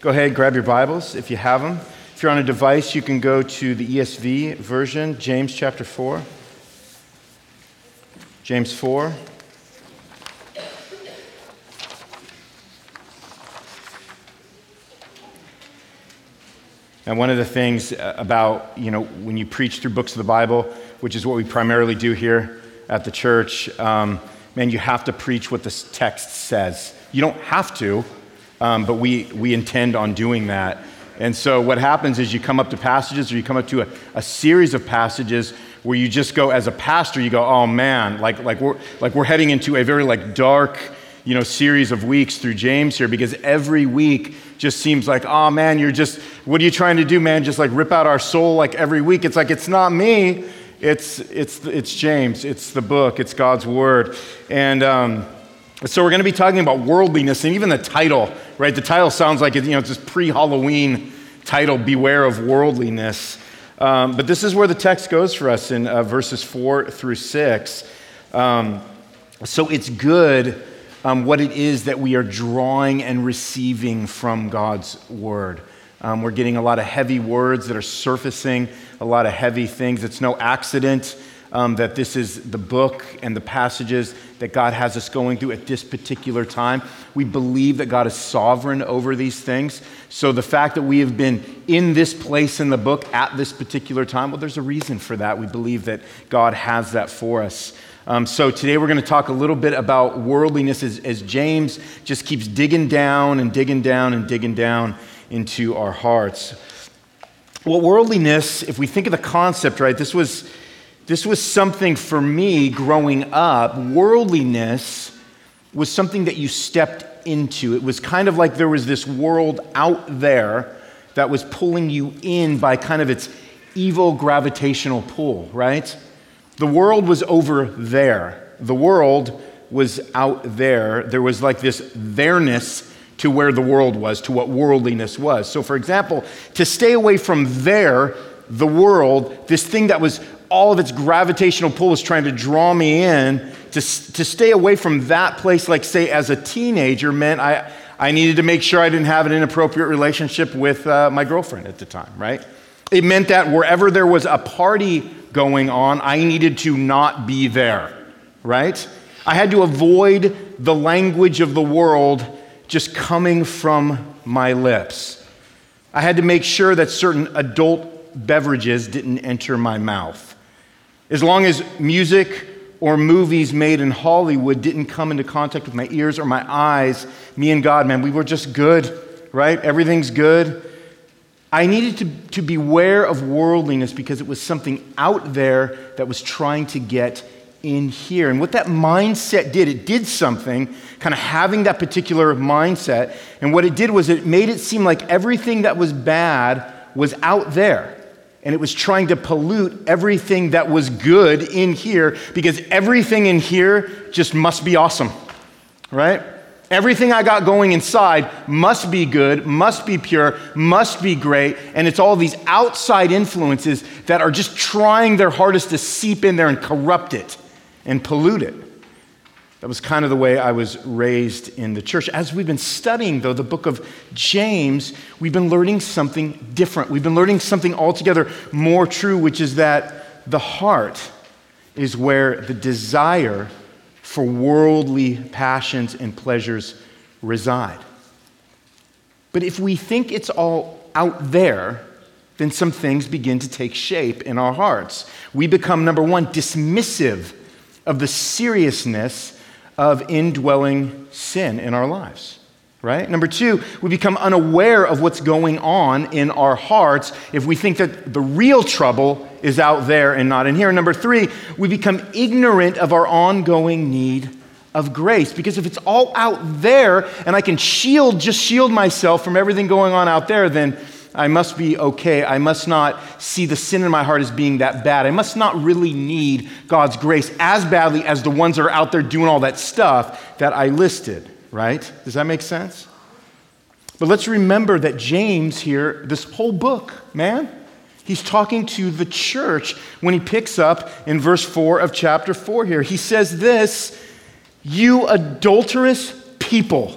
Go ahead, grab your Bibles if you have them. If you're on a device, you can go to the ESV version, James chapter 4. James 4. And one of the things uh, about, you know, when you preach through books of the Bible, which is what we primarily do here at the church, um, man, you have to preach what the text says. You don't have to, um, but we, we intend on doing that. And so what happens is you come up to passages or you come up to a, a series of passages where you just go, as a pastor, you go, oh man, like, like, we're, like we're heading into a very like dark, you know, series of weeks through James here because every week just seems like, oh man, you're just, what are you trying to do, man? Just like rip out our soul like every week. It's like, it's not me. It's, it's, it's James. It's the book. It's God's word. And um, so we're going to be talking about worldliness and even the title, right? The title sounds like you know, it's this pre-Halloween title, Beware of Worldliness. Um, but this is where the text goes for us in uh, verses four through six. Um, so it's good um, what it is that we are drawing and receiving from God's word. Um, we're getting a lot of heavy words that are surfacing, a lot of heavy things. It's no accident um, that this is the book and the passages that God has us going through at this particular time. We believe that God is sovereign over these things. So the fact that we have been in this place in the book at this particular time, well, there's a reason for that. We believe that God has that for us. Um, so today we're going to talk a little bit about worldliness as, as James just keeps digging down and digging down and digging down into our hearts. Well, worldliness, if we think of the concept, right, this was, this was something for me growing up. Worldliness was something that you stepped into. It was kind of like there was this world out there that was pulling you in by kind of its evil gravitational pull, right? The world was over there. The world was out there. There was like this there-ness to where the world was, to what worldliness was. So, for example, to stay away from there, the world, this thing that was all of its gravitational pull was trying to draw me in, to, to stay away from that place, like, say, as a teenager, meant I, I needed to make sure I didn't have an inappropriate relationship with uh, my girlfriend at the time, right? It meant that wherever there was a party going on, I needed to not be there, right? I had to avoid the language of the world just coming from my lips. I had to make sure that certain adult beverages didn't enter my mouth. As long as music or movies made in Hollywood didn't come into contact with my ears or my eyes, me and God, man, we were just good, right? Everything's good. I needed to, to beware of worldliness because it was something out there that was trying to get in here. And what that mindset did, it did something, kind of having that particular mindset. And what it did was it made it seem like everything that was bad was out there. And it was trying to pollute everything that was good in here because everything in here just must be awesome, right? Everything I got going inside must be good, must be pure, must be great. And it's all these outside influences that are just trying their hardest to seep in there and corrupt it and pollute it. That was kind of the way I was raised in the church. As we've been studying, though, the book of James, we've been learning something different. We've been learning something altogether more true, which is that the heart is where the desire for worldly passions and pleasures reside. But if we think it's all out there, then some things begin to take shape in our hearts. We become, number one, dismissive of the seriousness of indwelling sin in our lives right? Number two, we become unaware of what's going on in our hearts if we think that the real trouble is out there and not in here. Number three, we become ignorant of our ongoing need of grace because if it's all out there and I can shield, just shield myself from everything going on out there, then I must be okay. I must not see the sin in my heart as being that bad. I must not really need God's grace as badly as the ones that are out there doing all that stuff that I listed right? Does that make sense? But let's remember that James here, this whole book, man, he's talking to the church when he picks up in verse 4 of chapter 4 here. He says this You adulterous people.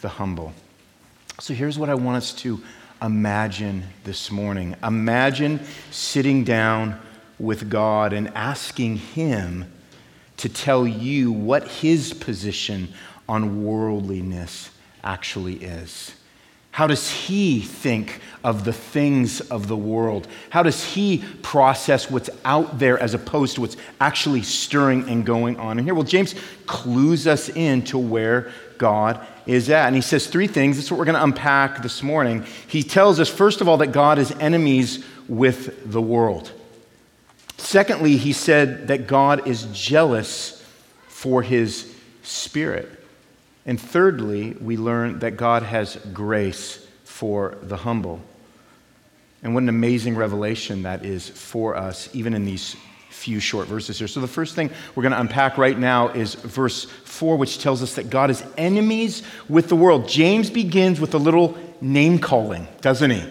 the humble. So here's what I want us to imagine this morning imagine sitting down with God and asking Him to tell you what His position on worldliness actually is. How does he think of the things of the world? How does he process what's out there as opposed to what's actually stirring and going on in here? Well, James clues us in to where God is at. And he says three things. That's what we're going to unpack this morning. He tells us, first of all, that God is enemies with the world. Secondly, he said that God is jealous for his spirit. And thirdly, we learn that God has grace for the humble. And what an amazing revelation that is for us, even in these few short verses here. So, the first thing we're going to unpack right now is verse 4, which tells us that God is enemies with the world. James begins with a little name calling, doesn't he?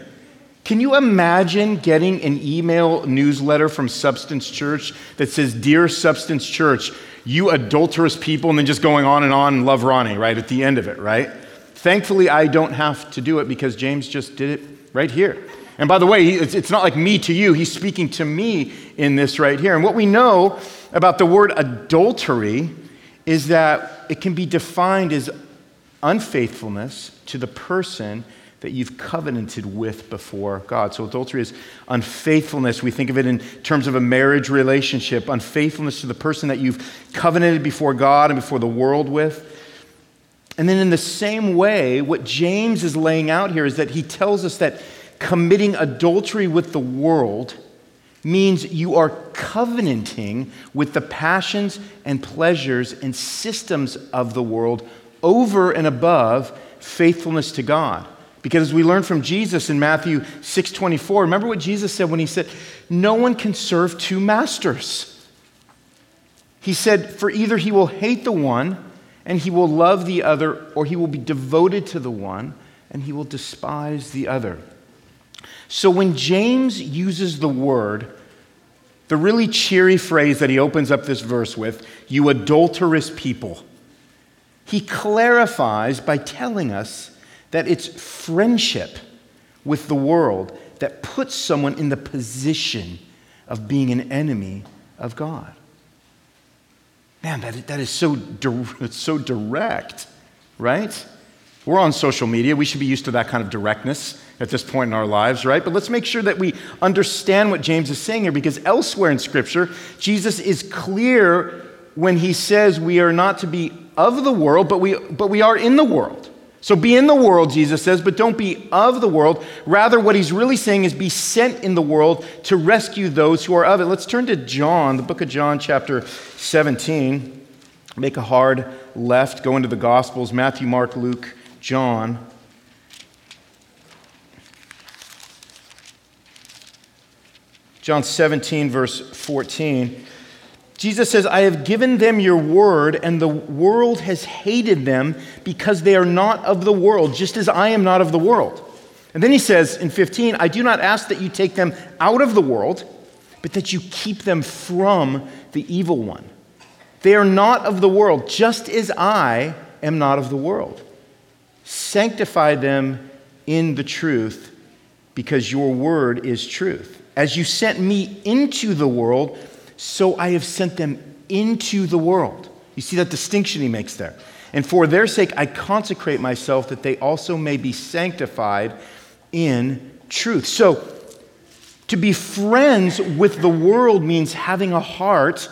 Can you imagine getting an email newsletter from Substance Church that says, Dear Substance Church, you adulterous people, and then just going on and on and love Ronnie, right, at the end of it, right? Thankfully, I don't have to do it because James just did it right here. And by the way, it's not like me to you, he's speaking to me in this right here. And what we know about the word adultery is that it can be defined as unfaithfulness to the person that you've covenanted with before God. So adultery is unfaithfulness. We think of it in terms of a marriage relationship, unfaithfulness to the person that you've covenanted before God and before the world with. And then, in the same way, what James is laying out here is that he tells us that committing adultery with the world means you are covenanting with the passions and pleasures and systems of the world over and above faithfulness to God. Because as we learn from Jesus in Matthew 6:24, remember what Jesus said when he said, "No one can serve two masters." He said, "For either he will hate the one and he will love the other, or he will be devoted to the one and he will despise the other." So when James uses the word, the really cheery phrase that he opens up this verse with, you adulterous people, he clarifies by telling us that it's friendship with the world that puts someone in the position of being an enemy of God. Man, that, that is so, so direct, right? We're on social media. We should be used to that kind of directness at this point in our lives, right? But let's make sure that we understand what James is saying here because elsewhere in Scripture, Jesus is clear when he says we are not to be of the world, but we, but we are in the world. So be in the world, Jesus says, but don't be of the world. Rather, what he's really saying is be sent in the world to rescue those who are of it. Let's turn to John, the book of John, chapter 17. Make a hard left, go into the Gospels Matthew, Mark, Luke, John. John 17, verse 14. Jesus says, I have given them your word, and the world has hated them because they are not of the world, just as I am not of the world. And then he says in 15, I do not ask that you take them out of the world, but that you keep them from the evil one. They are not of the world, just as I am not of the world. Sanctify them in the truth, because your word is truth. As you sent me into the world, so I have sent them into the world. You see that distinction he makes there. And for their sake, I consecrate myself that they also may be sanctified in truth. So, to be friends with the world means having a heart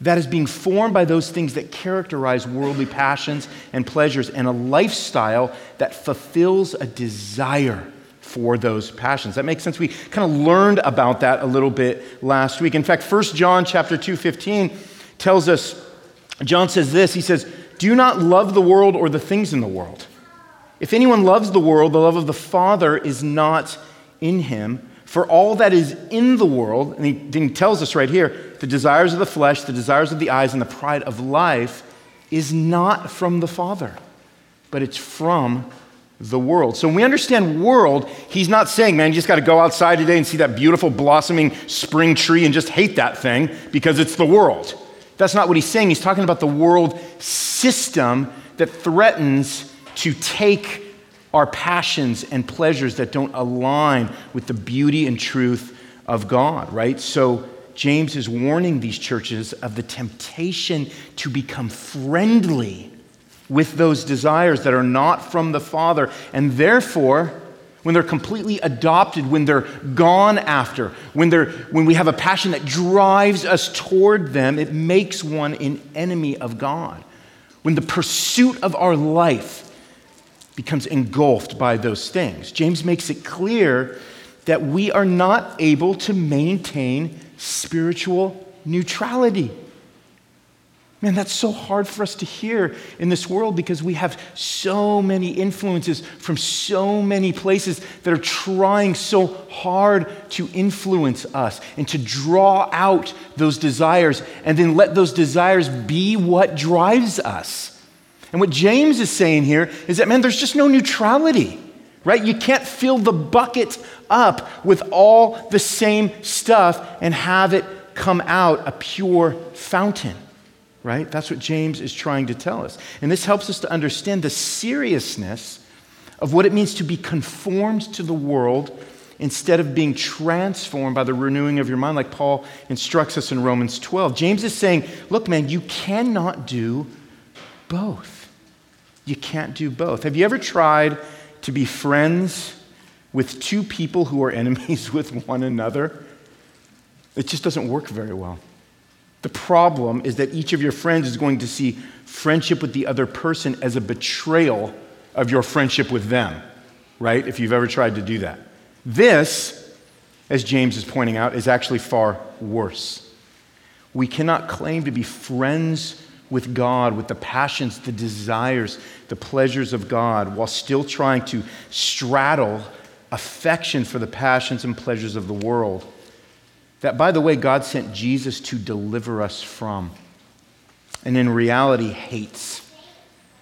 that is being formed by those things that characterize worldly passions and pleasures and a lifestyle that fulfills a desire for those passions. That makes sense. We kind of learned about that a little bit last week. In fact, 1 John chapter 2, 15 tells us, John says this, he says, Do not love the world or the things in the world. If anyone loves the world, the love of the Father is not in him. For all that is in the world, and he, he tells us right here, the desires of the flesh, the desires of the eyes, and the pride of life is not from the Father, but it's from the world. So when we understand world, he's not saying, man, you just got to go outside today and see that beautiful blossoming spring tree and just hate that thing because it's the world. That's not what he's saying. He's talking about the world system that threatens to take our passions and pleasures that don't align with the beauty and truth of God, right? So James is warning these churches of the temptation to become friendly with those desires that are not from the Father. And therefore, when they're completely adopted, when they're gone after, when, they're, when we have a passion that drives us toward them, it makes one an enemy of God. When the pursuit of our life becomes engulfed by those things, James makes it clear that we are not able to maintain spiritual neutrality. Man, that's so hard for us to hear in this world because we have so many influences from so many places that are trying so hard to influence us and to draw out those desires and then let those desires be what drives us. And what James is saying here is that, man, there's just no neutrality, right? You can't fill the bucket up with all the same stuff and have it come out a pure fountain right? That's what James is trying to tell us. And this helps us to understand the seriousness of what it means to be conformed to the world instead of being transformed by the renewing of your mind, like Paul instructs us in Romans 12. James is saying, look, man, you cannot do both. You can't do both. Have you ever tried to be friends with two people who are enemies with one another? It just doesn't work very well. The problem is that each of your friends is going to see friendship with the other person as a betrayal of your friendship with them, right? If you've ever tried to do that. This, as James is pointing out, is actually far worse. We cannot claim to be friends with God, with the passions, the desires, the pleasures of God, while still trying to straddle affection for the passions and pleasures of the world that, by the way, God sent Jesus to deliver us from, and in reality hates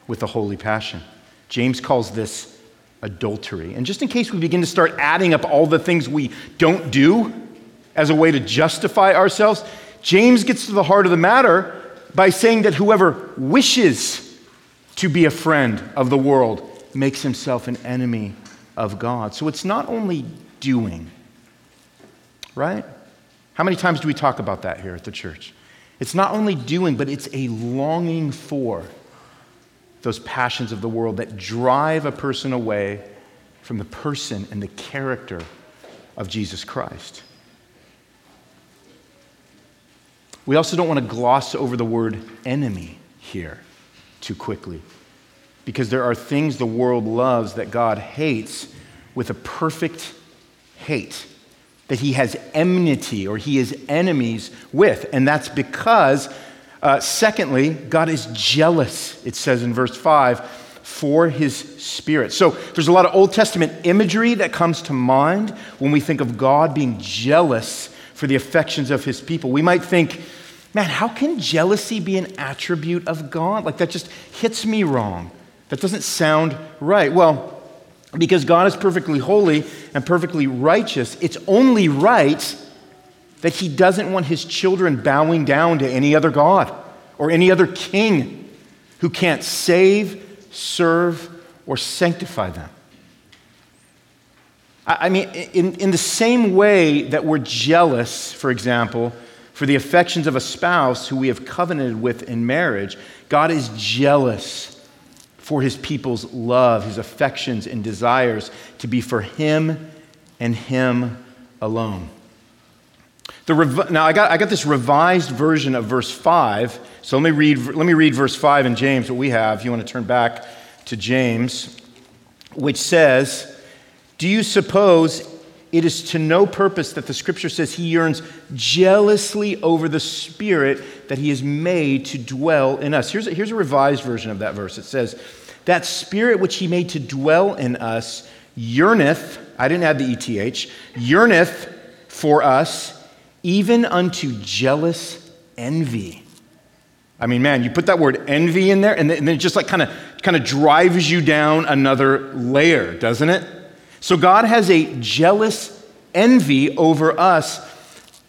with a holy passion. James calls this adultery. And just in case we begin to start adding up all the things we don't do as a way to justify ourselves, James gets to the heart of the matter by saying that whoever wishes to be a friend of the world makes himself an enemy of God. So it's not only doing, right? How many times do we talk about that here at the church? It's not only doing, but it's a longing for those passions of the world that drive a person away from the person and the character of Jesus Christ. We also don't want to gloss over the word enemy here too quickly because there are things the world loves that God hates with a perfect hate that he has enmity or he is enemies with. And that's because, uh, secondly, God is jealous, it says in verse 5, for his spirit. So there's a lot of Old Testament imagery that comes to mind when we think of God being jealous for the affections of his people. We might think, man, how can jealousy be an attribute of God? Like that just hits me wrong. That doesn't sound right. Well, because God is perfectly holy and perfectly righteous, it's only right that He doesn't want His children bowing down to any other God or any other king who can't save, serve, or sanctify them. I mean, in, in the same way that we're jealous, for example, for the affections of a spouse who we have covenanted with in marriage, God is jealous for his people's love, his affections, and desires to be for him and him alone. The rev- now, I got, I got this revised version of verse 5. So let me, read, let me read verse 5 in James, what we have. If you want to turn back to James, which says, Do you suppose it is to no purpose that the scripture says he yearns jealously over the spirit that he has made to dwell in us? Here's a, here's a revised version of that verse. It says, that spirit which he made to dwell in us yearneth, I didn't add the ETH, yearneth for us even unto jealous envy. I mean, man, you put that word envy in there, and then it just like kind of kind of drives you down another layer, doesn't it? So God has a jealous envy over us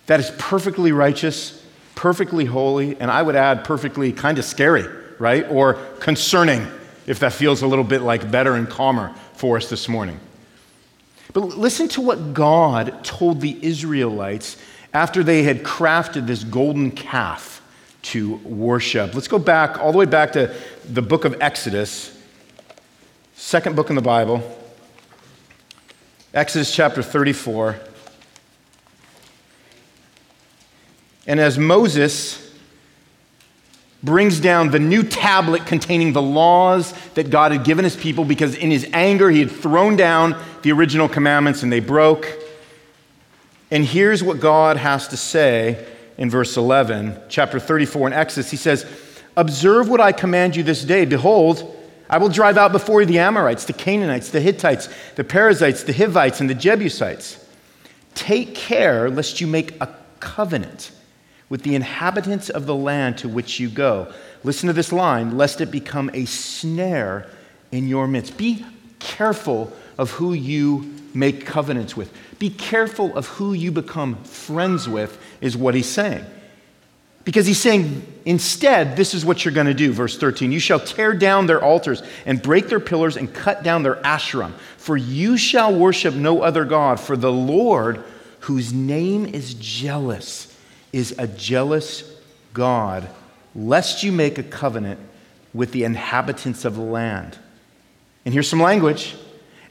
that is perfectly righteous, perfectly holy, and I would add perfectly kind of scary, right? Or concerning, if that feels a little bit like better and calmer for us this morning. But listen to what God told the Israelites after they had crafted this golden calf to worship. Let's go back, all the way back to the book of Exodus, second book in the Bible, Exodus chapter 34. And as Moses brings down the new tablet containing the laws that God had given his people because in his anger he had thrown down the original commandments and they broke. And here's what God has to say in verse 11, chapter 34 in Exodus. He says, Observe what I command you this day. Behold, I will drive out before you the Amorites, the Canaanites, the Hittites, the Perizzites, the Hivites, and the Jebusites. Take care lest you make a covenant with the inhabitants of the land to which you go. Listen to this line lest it become a snare in your midst. Be careful of who you make covenants with. Be careful of who you become friends with, is what he's saying. Because he's saying, instead, this is what you're going to do. Verse 13 You shall tear down their altars and break their pillars and cut down their asherim. For you shall worship no other God, for the Lord, whose name is jealous, is a jealous God, lest you make a covenant with the inhabitants of the land. And here's some language.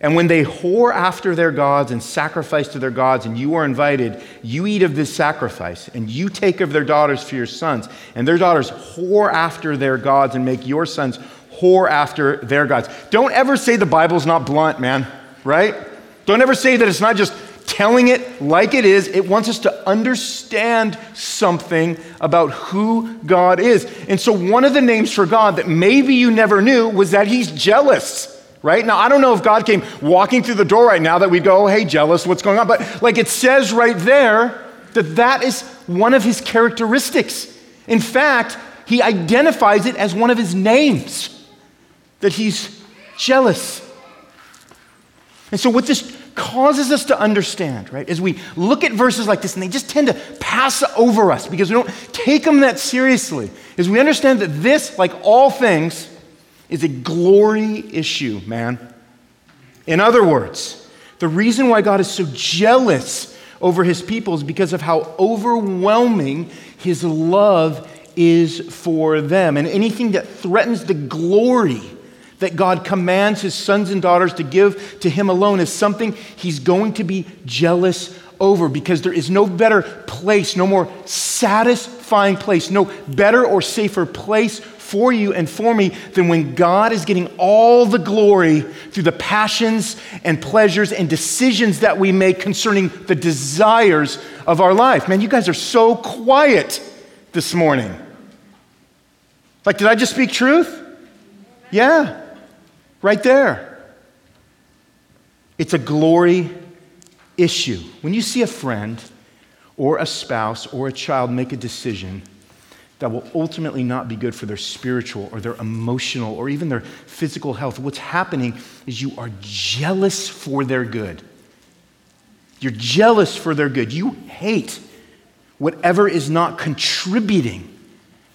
And when they whore after their gods and sacrifice to their gods, and you are invited, you eat of this sacrifice, and you take of their daughters for your sons, and their daughters whore after their gods and make your sons whore after their gods. Don't ever say the Bible's not blunt, man, right? Don't ever say that it's not just telling it like it is. It wants us to understand something about who God is. And so, one of the names for God that maybe you never knew was that He's jealous right? Now, I don't know if God came walking through the door right now that we go, oh, hey, jealous, what's going on? But like it says right there that that is one of his characteristics. In fact, he identifies it as one of his names, that he's jealous. And so, what this causes us to understand, right, as we look at verses like this and they just tend to pass over us because we don't take them that seriously, is we understand that this, like all things, is a glory issue, man. In other words, the reason why God is so jealous over his people is because of how overwhelming his love is for them. And anything that threatens the glory that God commands his sons and daughters to give to him alone is something he's going to be jealous over because there is no better place, no more satisfying place, no better or safer place for you and for me than when God is getting all the glory through the passions and pleasures and decisions that we make concerning the desires of our life. Man, you guys are so quiet this morning. Like, did I just speak truth? Yeah, right there. It's a glory issue. When you see a friend or a spouse or a child make a decision, that will ultimately not be good for their spiritual or their emotional or even their physical health. What's happening is you are jealous for their good. You're jealous for their good. You hate whatever is not contributing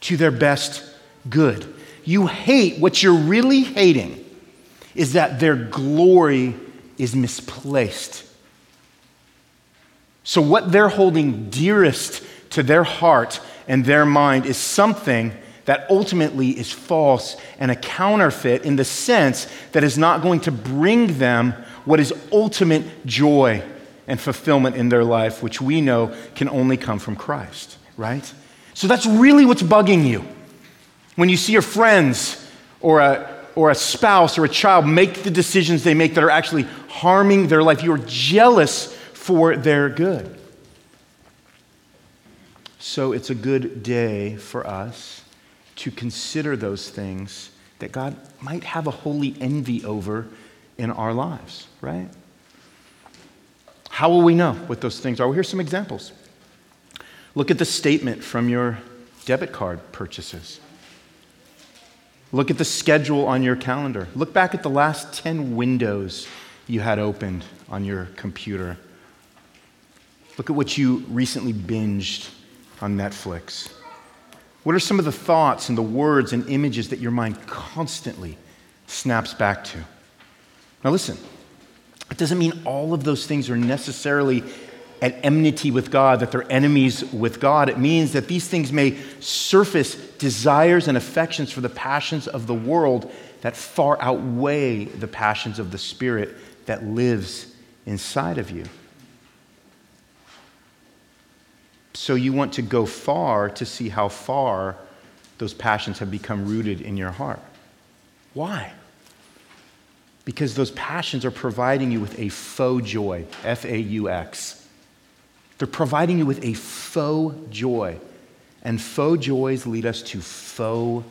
to their best good. You hate what you're really hating is that their glory is misplaced. So, what they're holding dearest to their heart and their mind is something that ultimately is false and a counterfeit in the sense that is not going to bring them what is ultimate joy and fulfillment in their life, which we know can only come from Christ, right? So that's really what's bugging you. When you see your friends or a, or a spouse or a child make the decisions they make that are actually harming their life, you're jealous for their good. So it's a good day for us to consider those things that God might have a holy envy over in our lives, right? How will we know what those things are? Well, here's some examples. Look at the statement from your debit card purchases. Look at the schedule on your calendar. Look back at the last 10 windows you had opened on your computer. Look at what you recently binged on Netflix. What are some of the thoughts and the words and images that your mind constantly snaps back to? Now, listen, it doesn't mean all of those things are necessarily at enmity with God, that they're enemies with God. It means that these things may surface desires and affections for the passions of the world that far outweigh the passions of the Spirit that lives inside of you. So you want to go far to see how far those passions have become rooted in your heart. Why? Because those passions are providing you with a faux joy, F A U X. They're providing you with a faux joy. And faux joys lead us to faux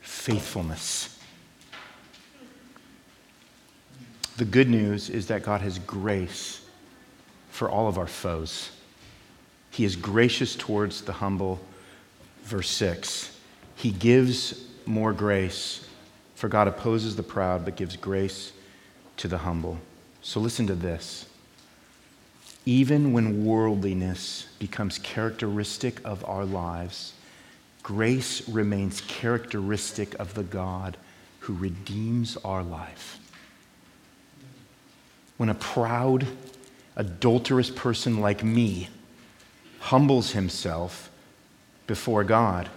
faithfulness. The good news is that God has grace for all of our foes. He is gracious towards the humble. Verse 6 He gives more grace, for God opposes the proud, but gives grace to the humble. So listen to this. Even when worldliness becomes characteristic of our lives, grace remains characteristic of the God who redeems our life. When a proud, adulterous person like me humbles himself before God,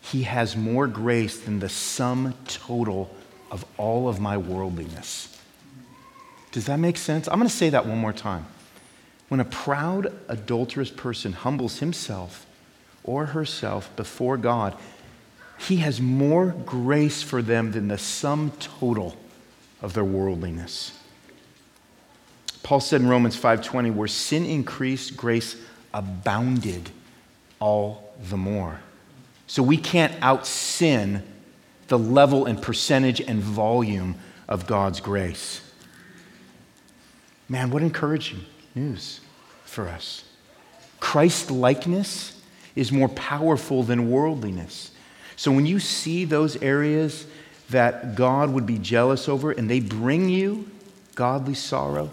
he has more grace than the sum total of all of my worldliness. Does that make sense? I'm going to say that one more time. When a proud, adulterous person humbles himself or herself before God, he has more grace for them than the sum total of their worldliness. Paul said in Romans 5:20, where sin increased, grace abounded all the more. So we can't out sin the level and percentage and volume of God's grace. Man, what encouraging news for us. Christ likeness is more powerful than worldliness. So when you see those areas that God would be jealous over and they bring you godly sorrow,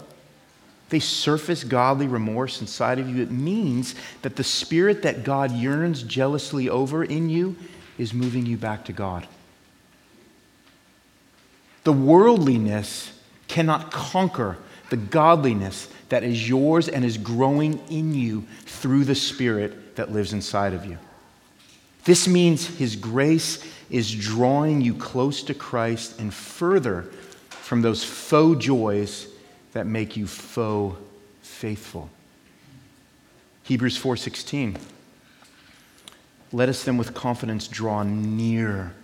they surface godly remorse inside of you, it means that the spirit that God yearns jealously over in you is moving you back to God. The worldliness cannot conquer the godliness that is yours and is growing in you through the Spirit that lives inside of you. This means His grace is drawing you close to Christ and further from those faux joys that make you faux faithful. Hebrews 4:16 Let us then with confidence draw near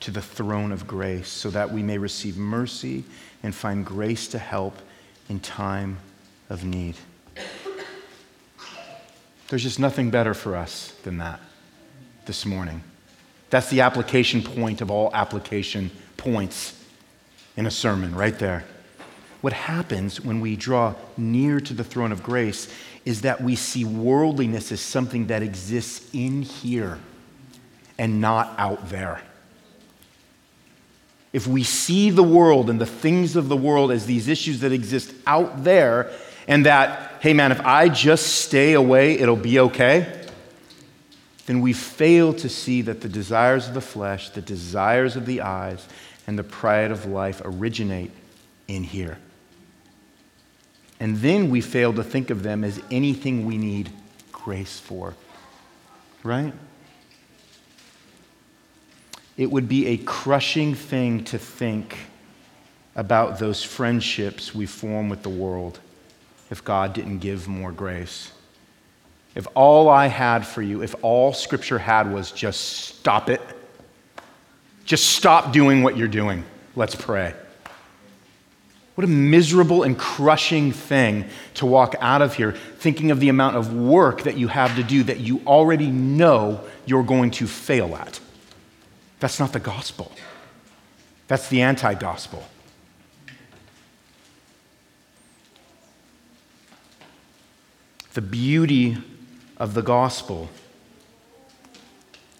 to the throne of grace so that we may receive mercy and find grace to help in time of need. There's just nothing better for us than that this morning. That's the application point of all application points in a sermon, right there. What happens when we draw near to the throne of grace is that we see worldliness as something that exists in here and not out there. If we see the world and the things of the world as these issues that exist out there, and that, hey man, if I just stay away, it'll be okay, then we fail to see that the desires of the flesh, the desires of the eyes, and the pride of life originate in here. And then we fail to think of them as anything we need grace for. Right? It would be a crushing thing to think about those friendships we form with the world if God didn't give more grace. If all I had for you, if all Scripture had was just stop it, just stop doing what you're doing, let's pray. What a miserable and crushing thing to walk out of here thinking of the amount of work that you have to do that you already know you're going to fail at. That's not the gospel. That's the anti gospel. The beauty of the gospel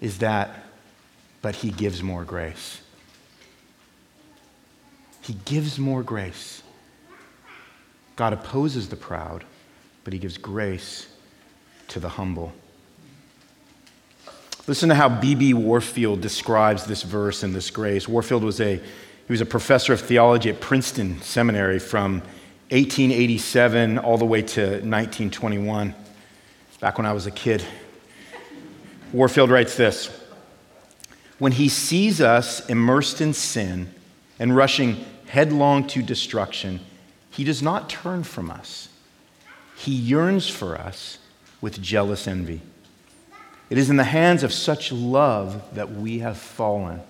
is that, but he gives more grace. He gives more grace. God opposes the proud, but he gives grace to the humble. Listen to how B.B. Warfield describes this verse and this grace. Warfield was a, he was a professor of theology at Princeton Seminary from 1887 all the way to 1921, back when I was a kid. Warfield writes this When he sees us immersed in sin and rushing headlong to destruction, he does not turn from us. He yearns for us with jealous envy. It is in the hands of such love that we have fallen.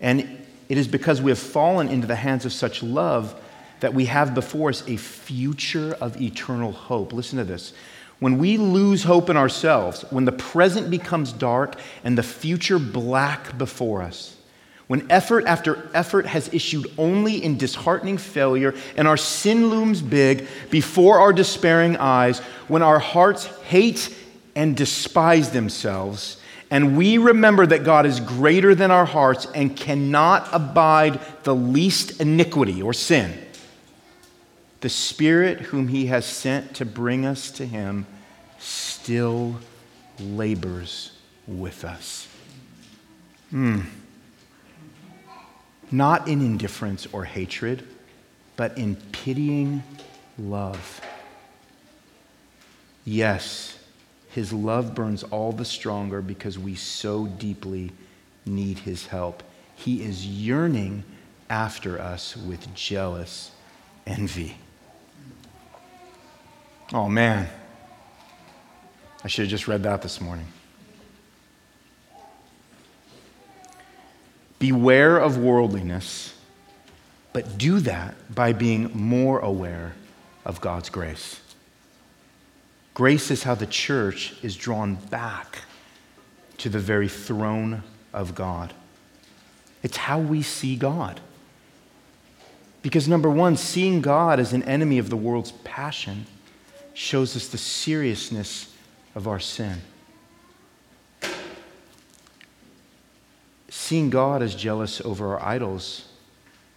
And it is because we have fallen into the hands of such love that we have before us a future of eternal hope. Listen to this. When we lose hope in ourselves, when the present becomes dark and the future black before us, when effort after effort has issued only in disheartening failure and our sin looms big before our despairing eyes, when our hearts hate and despise themselves, and we remember that God is greater than our hearts and cannot abide the least iniquity or sin, the Spirit whom He has sent to bring us to Him still labors with us. Hmm not in indifference or hatred, but in pitying love. Yes, his love burns all the stronger because we so deeply need his help. He is yearning after us with jealous envy. Oh, man. I should have just read that this morning. Beware of worldliness, but do that by being more aware of God's grace. Grace is how the church is drawn back to the very throne of God. It's how we see God. Because, number one, seeing God as an enemy of the world's passion shows us the seriousness of our sin. Seeing God as jealous over our idols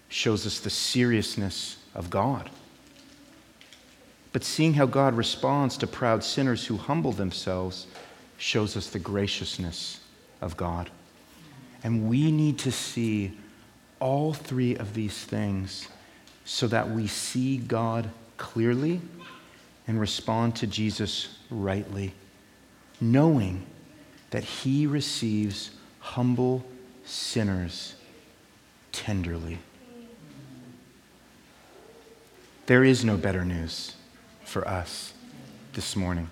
shows us the seriousness of God. But seeing how God responds to proud sinners who humble themselves shows us the graciousness of God. And we need to see all three of these things so that we see God clearly and respond to Jesus rightly, knowing that he receives humble sinners tenderly. There is no better news for us this morning.